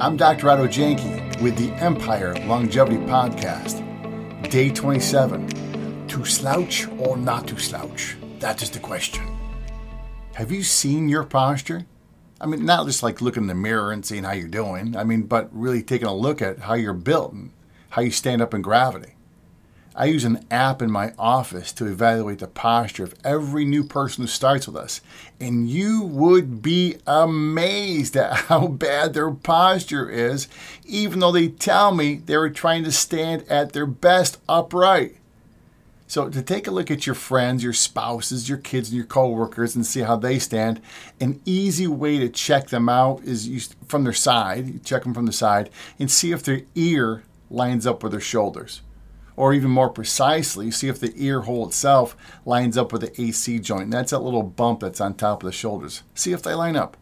I'm Dr. Otto Janke with the Empire Longevity Podcast. Day 27. To slouch or not to slouch? That is the question. Have you seen your posture? I mean, not just like looking in the mirror and seeing how you're doing, I mean, but really taking a look at how you're built and how you stand up in gravity. I use an app in my office to evaluate the posture of every new person who starts with us. And you would be amazed at how bad their posture is, even though they tell me they were trying to stand at their best upright. So, to take a look at your friends, your spouses, your kids, and your coworkers and see how they stand, an easy way to check them out is from their side. You check them from the side and see if their ear lines up with their shoulders or even more precisely, see if the ear hole itself lines up with the AC joint. And that's that little bump that's on top of the shoulders. See if they line up.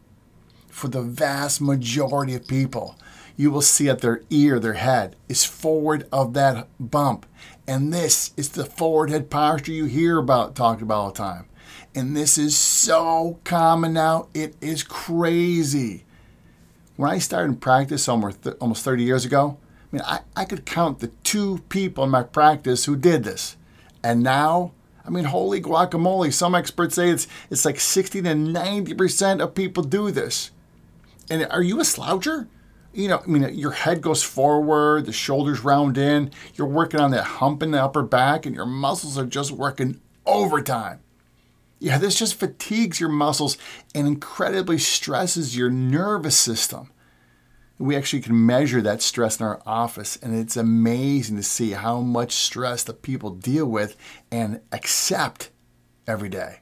For the vast majority of people, you will see that their ear, their head, is forward of that bump. And this is the forward head posture you hear about talked about all the time. And this is so common now, it is crazy. When I started in practice almost 30 years ago, I mean, I, I could count the two people in my practice who did this. And now, I mean, holy guacamole, some experts say it's, it's like 60 to 90% of people do this. And are you a sloucher? You know, I mean, your head goes forward, the shoulders round in, you're working on that hump in the upper back, and your muscles are just working overtime. Yeah, this just fatigues your muscles and incredibly stresses your nervous system we actually can measure that stress in our office and it's amazing to see how much stress the people deal with and accept every day.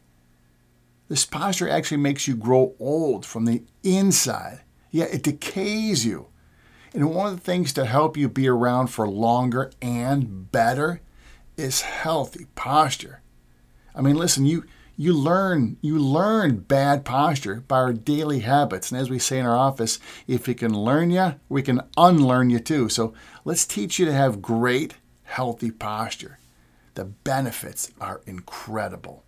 This posture actually makes you grow old from the inside. Yeah it decays you. And one of the things to help you be around for longer and better is healthy posture. I mean listen you you learn you learn bad posture by our daily habits. And as we say in our office if we can learn you we can unlearn you too. So let's teach you to have great healthy posture. The benefits are incredible